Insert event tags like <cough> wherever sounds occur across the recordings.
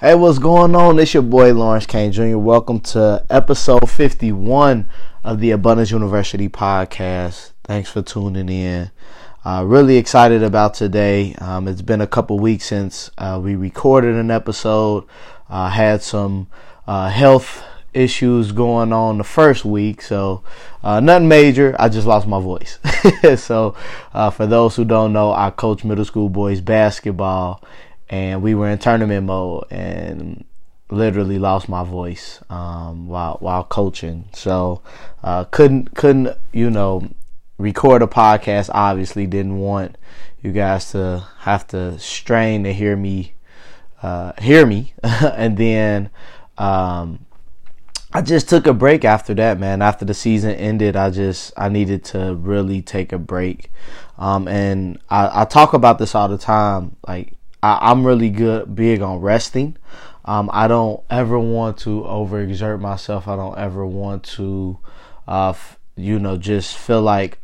Hey, what's going on? It's your boy Lawrence Kane Jr. Welcome to episode 51 of the Abundance University podcast. Thanks for tuning in. Uh, really excited about today. Um, it's been a couple weeks since uh, we recorded an episode. Uh, had some uh, health issues going on the first week, so uh, nothing major. I just lost my voice. <laughs> so, uh, for those who don't know, I coach middle school boys basketball and we were in tournament mode and literally lost my voice um, while while coaching. So uh, couldn't couldn't you know record a podcast. Obviously, didn't want you guys to have to strain to hear me uh, hear me, <laughs> and then. Um, I just took a break after that, man. After the season ended, I just I needed to really take a break, um, and I, I talk about this all the time. Like I, am really good, big on resting. Um, I don't ever want to overexert myself. I don't ever want to, uh, f- you know, just feel like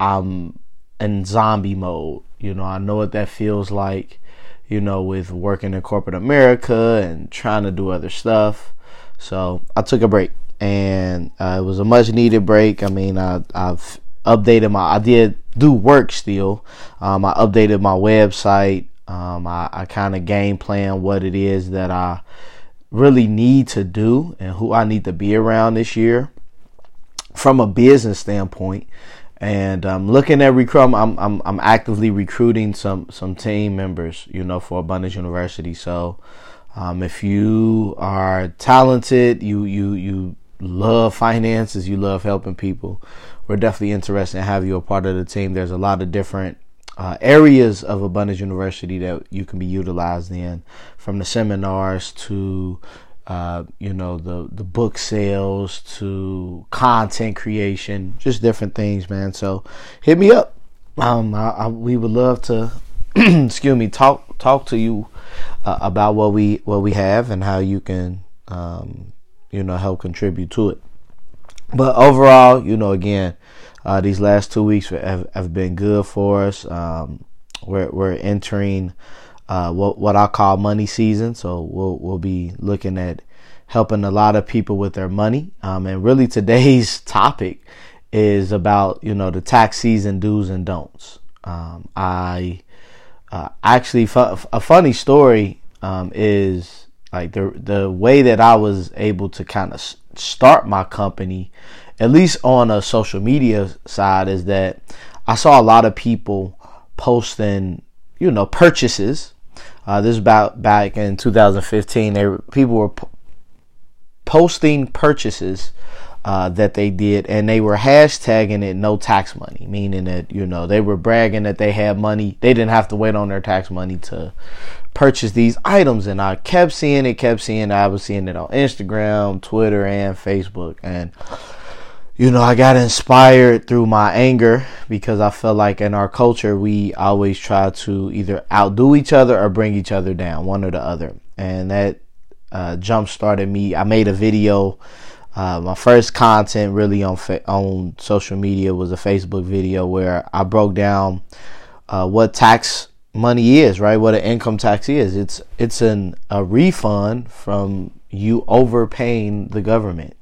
I'm in zombie mode. You know, I know what that feels like, you know, with working in corporate America and trying to do other stuff. So I took a break and uh, it was a much needed break. I mean, I, I've updated my, I did do work still. Um, I updated my website. Um, I, I kind of game plan what it is that I really need to do and who I need to be around this year from a business standpoint. And um, looking at recruit, I'm, I'm I'm actively recruiting some some team members, you know, for Abundance University. So, um, if you are talented, you you you love finances, you love helping people, we're definitely interested in having you a part of the team. There's a lot of different uh, areas of Abundance University that you can be utilized in, from the seminars to uh, you know the the book sales to content creation, just different things, man. So hit me up. Um, I, I, we would love to, <clears throat> excuse me, talk talk to you uh, about what we what we have and how you can um, you know help contribute to it. But overall, you know, again, uh, these last two weeks have, have been good for us. Um, we're, we're entering uh, what what I call money season, so we'll we'll be looking at helping a lot of people with their money. Um, and really, today's <laughs> topic is about you know the tax season do's and don'ts. Um, I uh, actually a funny story um, is like the the way that I was able to kind of start my company at least on a social media side, is that I saw a lot of people posting, you know, purchases. Uh, this is about back in 2015. They people were p- posting purchases uh, that they did, and they were hashtagging it "no tax money," meaning that you know they were bragging that they had money. They didn't have to wait on their tax money to purchase these items, and I kept seeing it, kept seeing it. I was seeing it on Instagram, Twitter, and Facebook, and you know, I got inspired through my anger because I feel like in our culture, we always try to either outdo each other or bring each other down, one or the other. And that uh, jump started me. I made a video. Uh, my first content really on fa- on social media was a Facebook video where I broke down uh, what tax money is, right? What an income tax is. It's it's an a refund from you overpaying the government.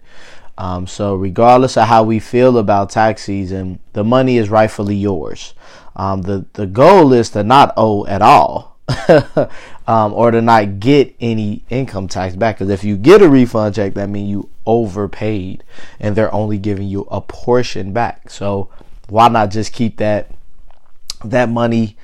Um, so, regardless of how we feel about tax season, the money is rightfully yours. Um, the the goal is to not owe at all, <laughs> um, or to not get any income tax back. Because if you get a refund check, that means you overpaid, and they're only giving you a portion back. So, why not just keep that that money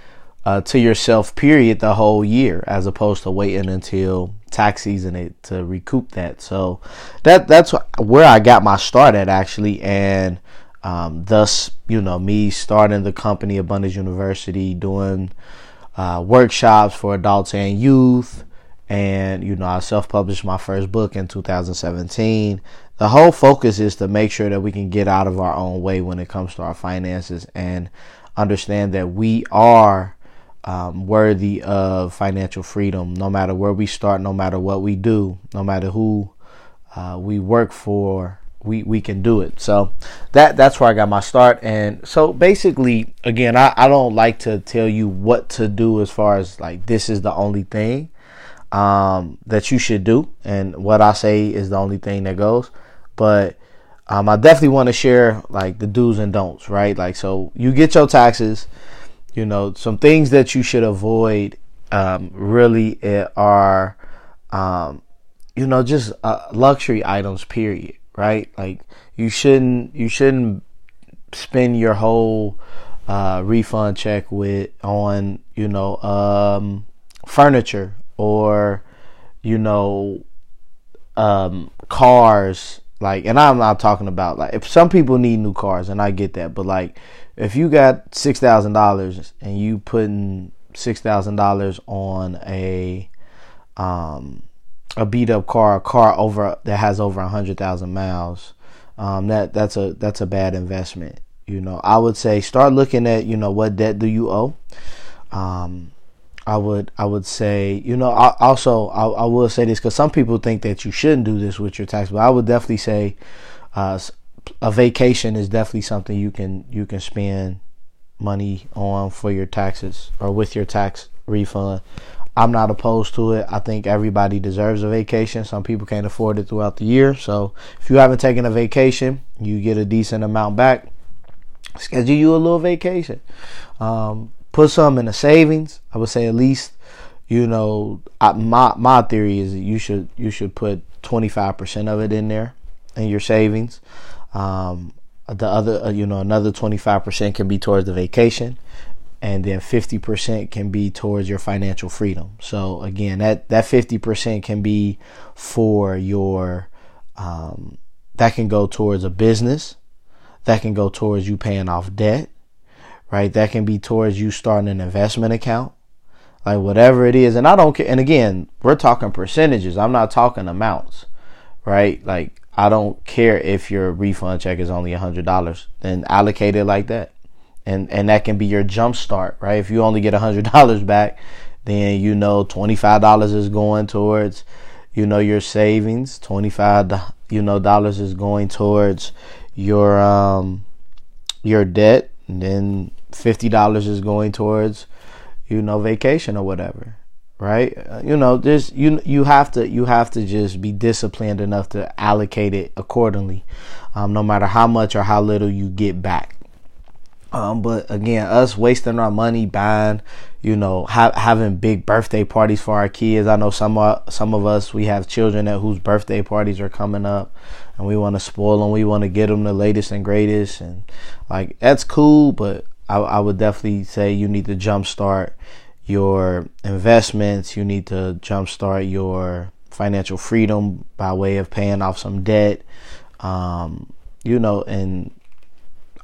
uh, to yourself? Period, the whole year, as opposed to waiting until tax season it to recoup that. So that that's where I got my start at actually, and um, thus you know me starting the company Abundance University, doing uh, workshops for adults and youth, and you know I self-published my first book in 2017. The whole focus is to make sure that we can get out of our own way when it comes to our finances and understand that we are um, worthy of financial freedom, no matter where we start, no matter what we do, no matter who uh, we work for, we, we can do it. So that that's where I got my start. And so basically, again, I, I don't like to tell you what to do as far as like this is the only thing. um, that you should do, and what I say is the only thing that goes. But um, I definitely want to share like the do's and don'ts, right? Like, so you get your taxes, you know, some things that you should avoid um, really are, um, you know, just uh, luxury items, period, right? Like, you shouldn't, you shouldn't spend your whole uh, refund check with on, you know, um, furniture or, you know, um, cars like, and I'm not talking about like if some people need new cars, and I get that, but like if you got six thousand dollars and you putting six thousand dollars on a um a beat up car, a car over that has over a hundred thousand miles, um, that that's a that's a bad investment. You know, I would say start looking at you know what debt do you owe. Um, I would I would say you know I, also I, I will say this because some people think that you shouldn't do this with your tax, but I would definitely say uh, a vacation is definitely something you can you can spend money on for your taxes or with your tax refund. I'm not opposed to it. I think everybody deserves a vacation. Some people can't afford it throughout the year. So if you haven't taken a vacation, you get a decent amount back. Schedule you a little vacation. Um, put some in the savings. I would say at least, you know, I, my my theory is you should you should put 25% of it in there in your savings. Um, the other, uh, you know, another 25% can be towards the vacation, and then 50% can be towards your financial freedom. So again, that that 50% can be for your um, that can go towards a business, that can go towards you paying off debt right? That can be towards you starting an investment account, like whatever it is. And I don't care. And again, we're talking percentages. I'm not talking amounts, right? Like I don't care if your refund check is only a hundred dollars, then allocate it like that, and and that can be your jump start, right? If you only get a hundred <laughs> dollars back, then you know twenty five dollars is going towards, you know, your savings. Twenty five, you know, dollars is going towards your um your debt, and then fifty dollars is going towards, you know, vacation or whatever, right? Uh, you know, just you you have to you have to just be disciplined enough to allocate it accordingly, um, no matter how much or how little you get back. Um, but again, us wasting our money buying, you know, ha- having big birthday parties for our kids. I know some uh, some of us we have children that whose birthday parties are coming up, and we want to spoil them. We want to get them the latest and greatest, and like that's cool. But I, I would definitely say you need to jumpstart your investments. You need to jumpstart your financial freedom by way of paying off some debt. Um, you know, and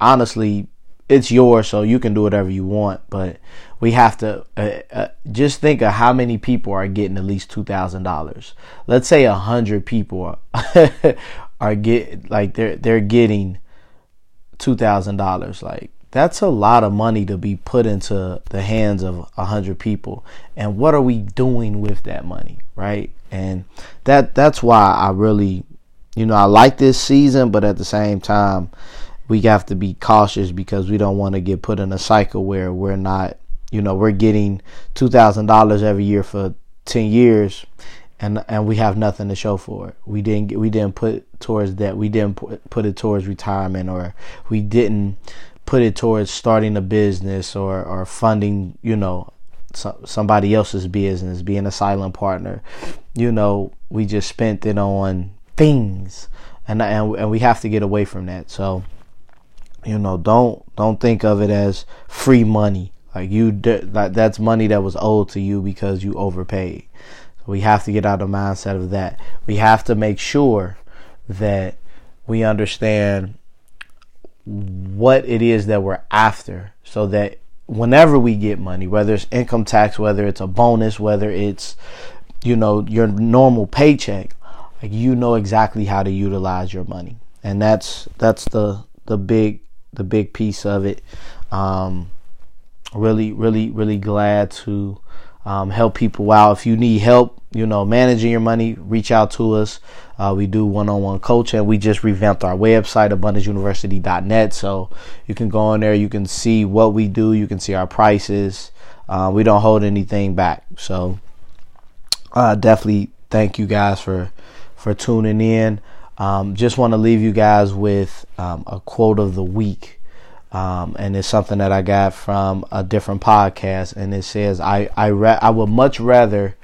honestly, it's yours, so you can do whatever you want. But we have to uh, uh, just think of how many people are getting at least two thousand dollars. Let's say a hundred people are, <laughs> are get like they're they're getting two thousand dollars. Like that's a lot of money to be put into the hands of a hundred people. And what are we doing with that money, right? And that that's why I really, you know, I like this season, but at the same time, we have to be cautious because we don't want to get put in a cycle where we're not, you know, we're getting two thousand dollars every year for ten years, and and we have nothing to show for it. We didn't we didn't put towards that. We didn't put it towards retirement, or we didn't put it towards starting a business or, or funding, you know, so, somebody else's business, being a silent partner. You know, we just spent it on things, and and and we have to get away from that. So, you know, don't don't think of it as free money. Like you, like that's money that was owed to you because you overpaid. So we have to get out of the mindset of that. We have to make sure that we understand what it is that we're after so that whenever we get money, whether it's income tax, whether it's a bonus, whether it's, you know, your normal paycheck, like you know exactly how to utilize your money. And that's that's the the big the big piece of it. Um really, really, really glad to um, help people out. If you need help, you know, managing your money, reach out to us. Uh, we do one-on-one coaching. We just revamped our website, abundanceuniversity.net. So you can go on there. You can see what we do. You can see our prices. Uh, we don't hold anything back. So uh, definitely thank you guys for for tuning in. Um, just want to leave you guys with um, a quote of the week. Um, and it's something that I got from a different podcast, and it says, "I I ra- I would much rather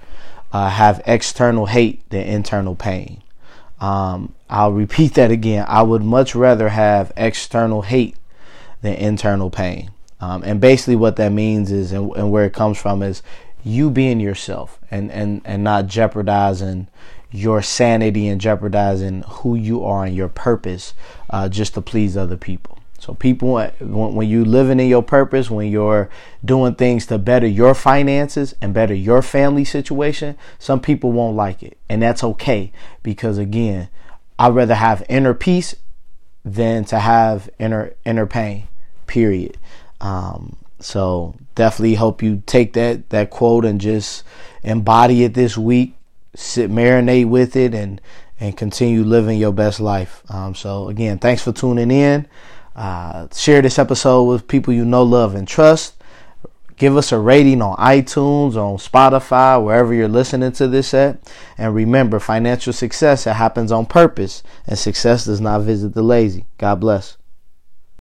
uh, have external hate than internal pain." Um, I'll repeat that again. I would much rather have external hate than internal pain. Um, and basically, what that means is, and, and where it comes from, is you being yourself and and and not jeopardizing your sanity and jeopardizing who you are and your purpose uh, just to please other people. So people, when you're living in your purpose, when you're doing things to better your finances and better your family situation, some people won't like it, and that's okay because again, I'd rather have inner peace than to have inner inner pain. Period. Um, so definitely hope you take that that quote and just embody it this week. Sit, marinate with it, and and continue living your best life. Um, so again, thanks for tuning in. Uh, share this episode with people you know, love, and trust. Give us a rating on iTunes, on Spotify, wherever you're listening to this at. And remember, financial success it happens on purpose, and success does not visit the lazy. God bless.